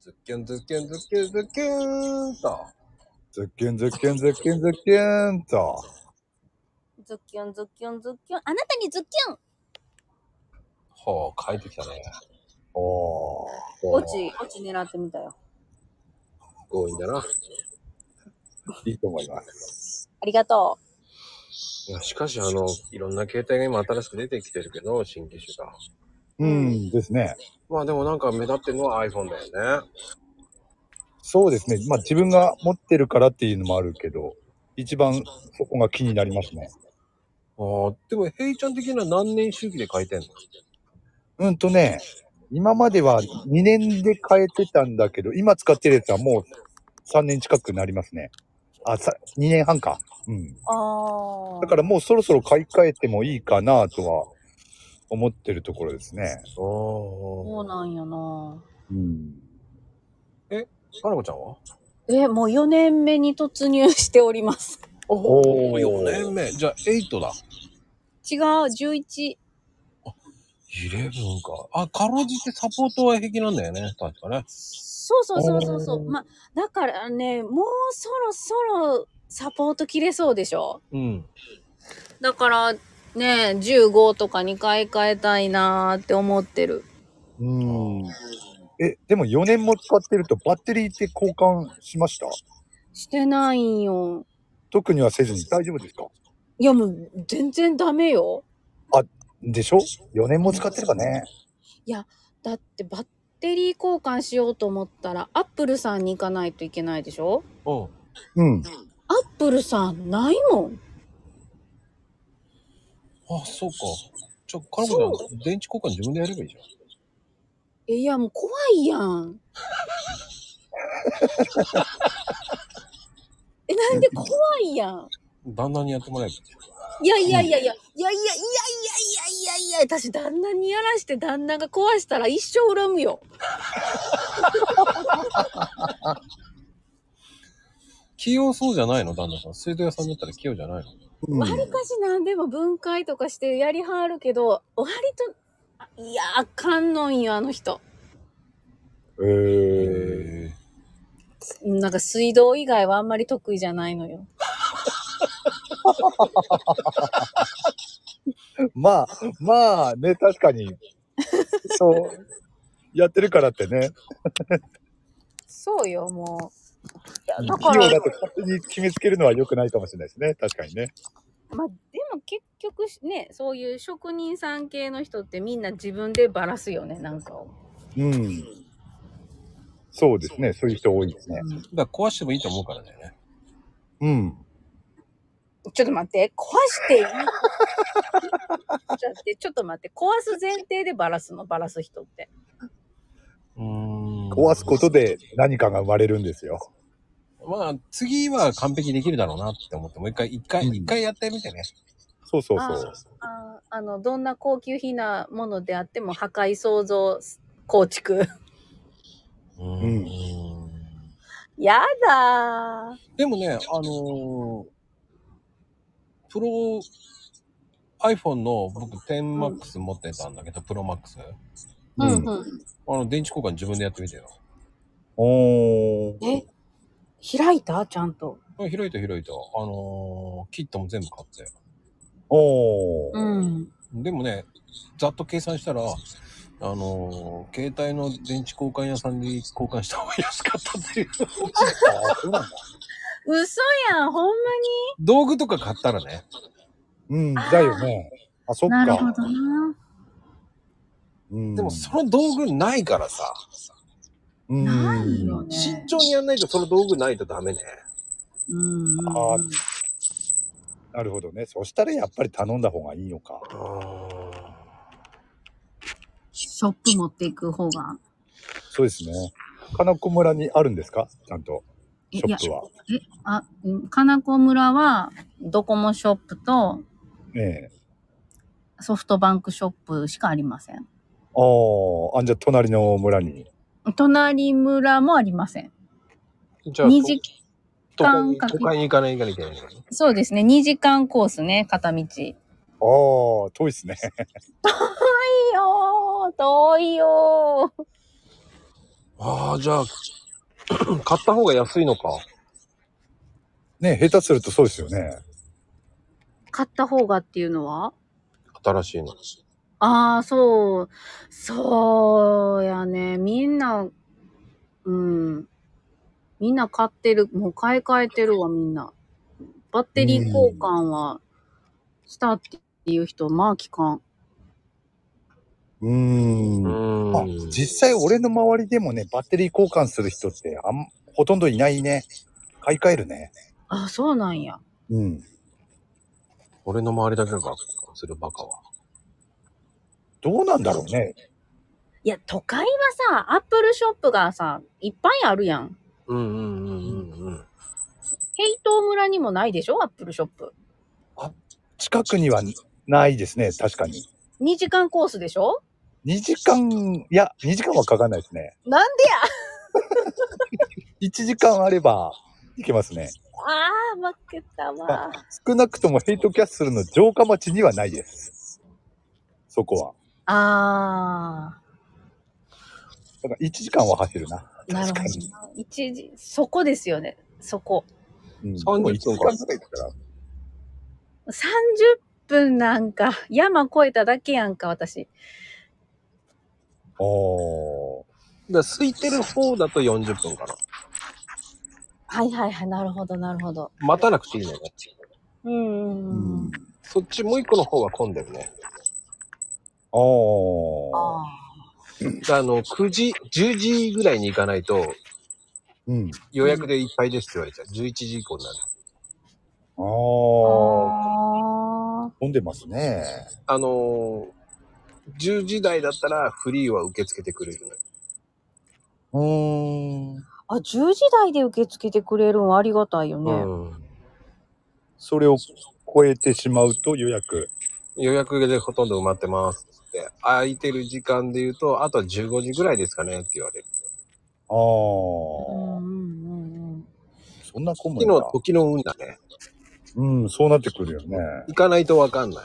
ズッキュンズッキュンズッキュンズッキュンと。ズッキュンズッキュンズッキュンズッキュンと。ズッキュンズッキュンズッキュン。あなたにズッキュンほう、書いてきたね。おー。オチ、オチ狙ってみたよ。強引だな。いいと思います。ありがといやしかし、あの、いろんな携帯が今新しく出てきてるけど、新機種が。うんですね。まあでもなんか目立ってるのは iPhone だよね。そうですね。まあ自分が持ってるからっていうのもあるけど、一番そこが気になりますね。ああ、でも、ヘイちゃん的には何年周期で変えてんの？うんとね、今までは2年で変えてたんだけど、今使ってるやつはもう3年近くなりますね。あ、さ、2年半か。うん。う。ああ。だからもうそろそろ買い替えてもいいかなとは思ってるところですね。そうあなんやな。うん。あ。かなこちゃんは？え、もう4年目に突入しております。おおー4年目。じゃあ、8だ。違う、11。11か。あ、かろうじてサポートは平気なんだよね。確かね。そうそうそうそうそう。まあ、だからね、もうそろそろサポート切れそうでしょ？うん。だからね、15とかに買い替えたいなーって思ってる。うん。え、でも4年も使ってるとバッテリーって交換しました？してないんよ。特にはせずに大丈夫ですか？いやもう全然ダメよ。でしょ ?4 年も使ってればね。だってバッテリー交換しようと思ったらアップルさんに行かないといけないでしょ？うん。うん。アップルさんないもん。あ、そうか。ちょ、かなこちゃん、電池交換自分でやればいいじゃん。えいやもう怖いやん。え、なんで怖いやん。旦那にやってもらえばいいじいやいやいやいや、いやいやいやいやいやいやいや、私旦那にやらして旦那が壊したら一生恨むよ。器用そうじゃないの旦那さん。水道屋さんだったら器用じゃないの？うんわりかし何でも分解とかしてやりはるけど、割と、あいや、あかんのんよ、あの人。えー、へなんか水道以外はあんまり得意じゃないのよ。まあ、まあね、確かに、そう、やってるからってね。そうよ、もう。いや、だか器用だら、と勝手に決めつけるのは良くないかもしれないですね。確かにね。まあ、でも結局ね、そういう職人さん系の人ってみんな自分でバラすよね、なんかを。うん。そうですね。そういう人多いですね。だから壊してもいいと思うからだよね。うん。ちょっと待って、壊していい？ちょっと待って、ちょっと待って、壊す前提でバラすの、バラす人って。壊すことで何かが生まれるんですよ。まあ、次は完璧にできるだろうなって思って、もう一回、一回、うん一回やってみてね。そうそうあそう。ああの、どんな高級品なものであっても破壊創造構築。ううんやだー。でもね、あのープロ iPhone の僕 10MAX 持ってたんだけど、プロ Max。うん。あの、電池交換自分でやってみてよ。おー。え？開いた？ちゃんと。あ開いた開いた。あのーキットも全部買って。おー。うん。でもね、ざっと計算したら、あのー携帯の電池交換屋さんで交換した方が安かったっていう。あそうなんだ。嘘やん、ほんま道具とか買ったらね。うん、だよね。あ、そっになるほか。どな。うん、でもその道具ないからさ、うん、ないよね。慎重にやんないとその道具ないとダメね。うんうんあうん。なるほどね。そしたらやっぱり頼んだ方がいいのか。ショップ持っていく方が。そうですね。金子村にあるんですか？ちゃんと、ショップは。え、あ、うん金子村はドコモショップとええ。ソフトバンクショップしかありません。ああ、あ、じゃあ隣の村に。隣村もありません。じゃあ、2時、都会に間かけ都会に行かない行かなきゃいけないのそうですね。2時間コースね、片道。いいああ、遠いですね。よー、遠いよー。ああ、じゃあ、買った方が安いのか。ね、下手するとそうですよね。買った方がっていうのは？新しいの。ああ、そう。そうやね。みんな、うん。みんな買ってる。もう買い替えてるわ、みんな。バッテリー交換はしたっていう人、まあ聞かん。うーん。うあ、実際俺の周りでもね、バッテリー交換する人ってあん、ほとんどいないね。買い替えるね。あ、そうなんや。うん。俺の周りだけがするバカは。どうなんだろうね。いや、都会はさ、アップルショップがさ、いっぱいあるやん。うんうんうんうんうん。ヘイト村にもないでしょ？アップルショップ。近くにはないですね、確かに。2時間コースでしょ？2時間、いや、2時間はかかんないですね。なんでや？1時間あればいけますね。ああ、負けたわ。少なくともヘイトキャッスルの城下町にはないです。そこは。あだから1時間は走るな。あ、なるほど確かに。な。一時、そこですよね。そこ。うん、30分もう1時間ぐらいですから。30分なんか、山越えただけやんか、私。おー。だから空いてる方だと40分かな。はいはいはい、なるほど、なるほど。待たなくていいのね。うんうんうん。そっちもう一個の方が混んでるね。おー。あであの、9時、10時ぐらいに行かないとうん。予約でいっぱいですって言われちゃう。11時以降になる。ああ。ー。あ混んでますね。あのー、10時台だったらフリーは受け付けてくれるのよ。うーん。あ。あ、10時台で受け付けてくれるんはありがたいよね。うん。それを超えてしまうと予約。予約でほとんど埋まってます。空いてる時間で言うと、あとは15時ぐらいですかねって言われる。あー。うんうんうんうん。そんな混む時んだ。の時の運だね。うん、そうなってくるよね。行かないとわかんない。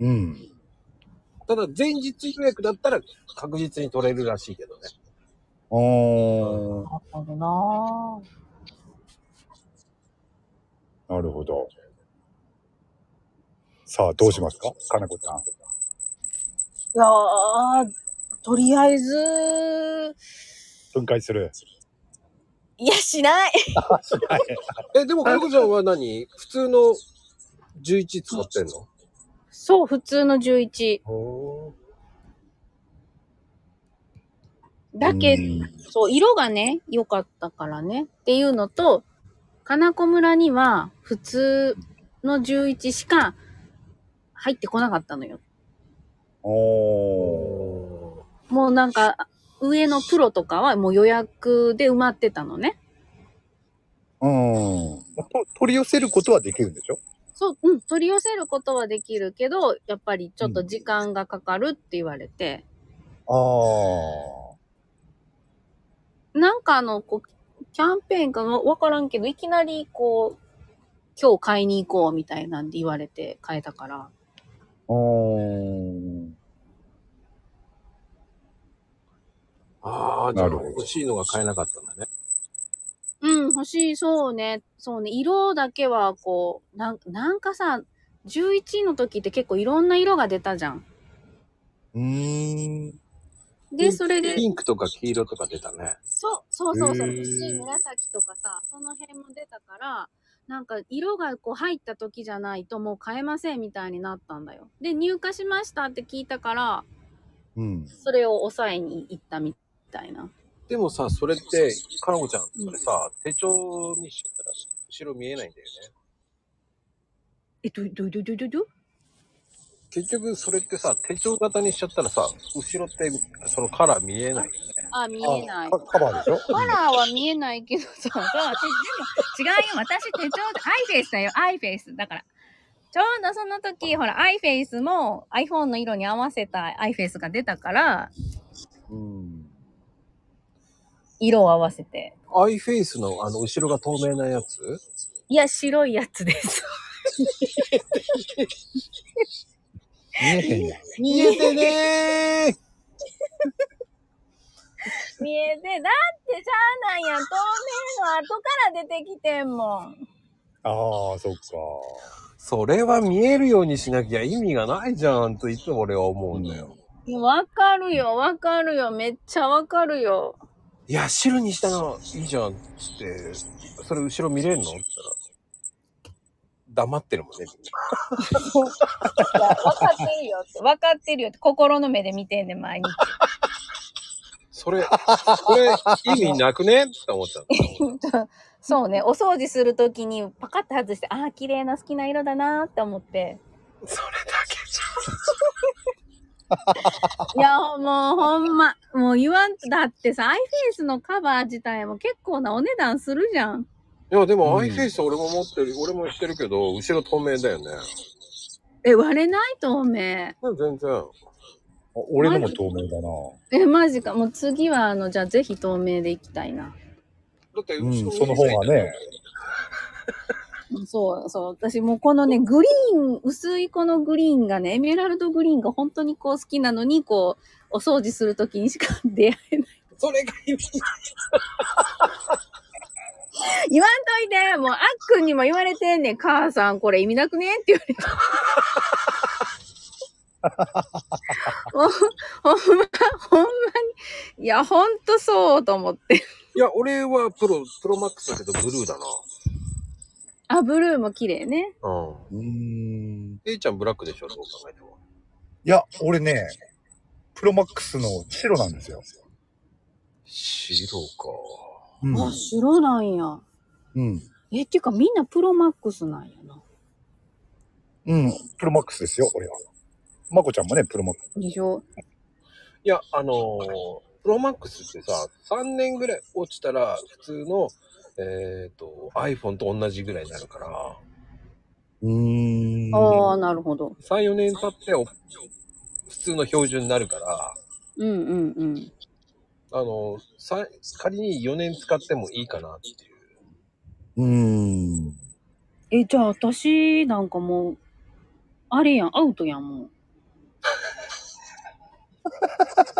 うん。ただ前日予約だったら確実に取れるらしいけどね。あー。なるほどななるほど。さあ、どうしますか？かなこちゃん。いやー、とりあえず、分解する。いや、しない。え、でも、かのこちゃんは何？普通の11使ってんの？そう、普通の11。ほだけうんそう、色がね、良かったからね。っていうのと、金子村には普通の11しか入ってこなかったのよ。おー。もうなんか、上のプロとかはもう予約で埋まってたのね。うん。と取り寄せることはできるんでしょ？そう、うん、取り寄せることはできるけど、やっぱりちょっと時間がかかるって言われて、ああ。なんかあの、こう、キャンペーンかわわからんけど、いきなりこう、今日買いに行こうみたいなんで言われて買えたから。うん。ああ、じゃあなるほど欲しいのが買えなかったんだね。うん、欲しい、そうね。そうね。色だけは、こう、なんなんかさ、11の時って結構いろんな色が出たじゃん。うーん。で、それで、ピンクとか黄色とか出たね。そう、そうそうそう、へー薄い紫とかさ、その辺も出たから、なんか色がこう入った時じゃないともう買えませんみたいになったんだよ。で、入荷しましたって聞いたから、うん。それを抑えに行ったみたいな。でもさ、それって、かなこちゃん、それさ、手帳にしちゃったら、後ろ見えないんだよね。え、ど、ど、ど、ど、ど、ど結局、それってさ、手帳型にしちゃったらさ、後ろって、そのカラー見えないよね。あ、見えない。カカバーでしょ？カラーは見えないけどさ、そう、私、でも違うよ。私手帳で、 iFace だよ、 iFace。だから。ちょうどその時、ほら、 iFace も iPhone の色に合わせた iFace が出たから、うん。色を合わせて。 iFace のあの、後ろが透明なやつ？いや、白いやつです。見えへんやん。見えてねー見えて、だってしゃあないやん。透明の後から出てきてんもん。ああ、そっか。それは見えるようにしなきゃ意味がないじゃんといつも俺は思うんだよ。わかるよ、わかるよ。めっちゃわかるよ。いや、白にしたのいいじゃんっつって、それ後ろ見れんの？って言ったら、黙ってるもんね。いや、わかってるよって。わかってるよって。心の目で見てんねん、毎日。それ、これ意味なくね？って思った。そうね、お掃除するときにパカッと外して、ああ、綺麗な好きな色だなーって思って。そいや、もうほんま、もう言わんと、だってさ、 iFace のカバー自体も結構なお値段するじゃん。いや、でも、うん iFace 俺も持ってる、俺もしてるけど、後ろ透明だよね。え、割れない透明。全然。あ俺のも透明だな。え、マジか。もう次は、あの、じゃあぜひ透明でいきたいな。だって、うんその方がね。そう、そう。私もうこのね、グリーン、薄いこのグリーンがね、エメラルドグリーンが本当にこう好きなのに、こう、お掃除するときにしか出会えない。それが意味言わんといてもう、あっくんにも言われてんねん。母さん、これ意味なくね？って言われて。もうほんま、ほんまに。いや、ほんとそうと思って。いや、俺はプロ、プロマックスだけどブルーだな。あ、ブルーも綺麗ね。うん。うーん。A ちゃんブラックでしょ、どう考えても。いや、俺ね、プロマックスの白なんですよ。白か。うん。あ、白なんや。うん。え、っていうかみんなプロマックスなんやな。うん。プロマックスですよ、俺は。まこちゃんもね、プロマックス。でしょ？いや、あのープロマックスってさ、3年ぐらい落ちたら、普通の、えっ、と、iPhone と同じぐらいになるから、うーん。ああ、なるほど。3、4年経ってお、普通の標準になるから、うんうんうん。あの、さ仮に4年使ってもいいかなっていう。うーん。え、じゃあ私なんかもう、あれやん、アウトやん、もう。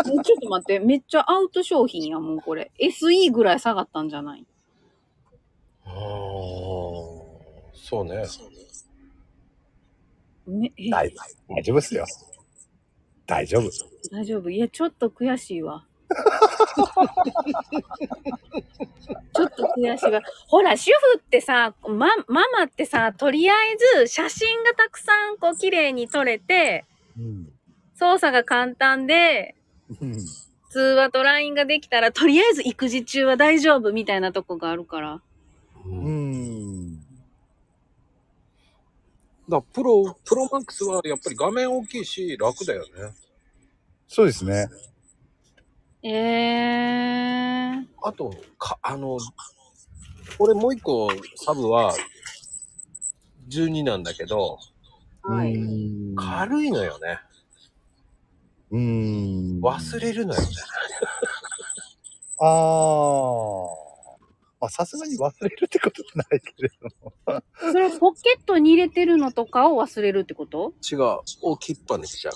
えちょっと待って、めっちゃアウト商品やん、もうこれ。SE ぐらい下がったんじゃない？ああ、そうね。めえ大大丈夫っすよ。大丈夫。大丈夫いや、ちょっと悔しいわ。ちょっと悔しいわ。ほら、主婦ってさ、ま、ママってさ、とりあえず写真がたくさんこう綺麗に撮れて、うん。操作が簡単で、うん。通話と LINE ができたら、とりあえず育児中は大丈夫みたいなとこがあるから。う。うんん。だからプロ、プロマックスはやっぱり画面大きいし楽だよね。そうですね。えー。あと、か、あの、俺もう一個サブは12なんだけど、はい。い軽いのよね。うーん。忘れるのよね。ああ。まあ、さすがに忘れるってことはないけれども。それポケットに入れてるのとかを忘れるってこと？違う。大きっぱにしちゃう。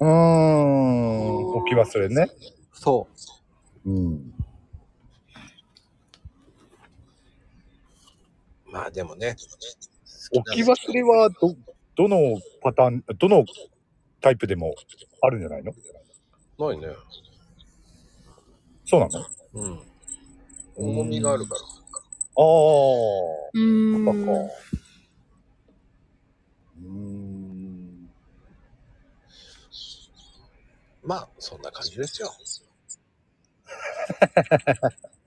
うーん。置き忘れね。そう。うん。まあでもね。置き忘れは、ど、どのパターン、どのタイプでもあるんじゃないの？ないね。そうなの？あうん。重みがあるから。あ。うーん。そっか。うーん。まあ、そんな感じですよ。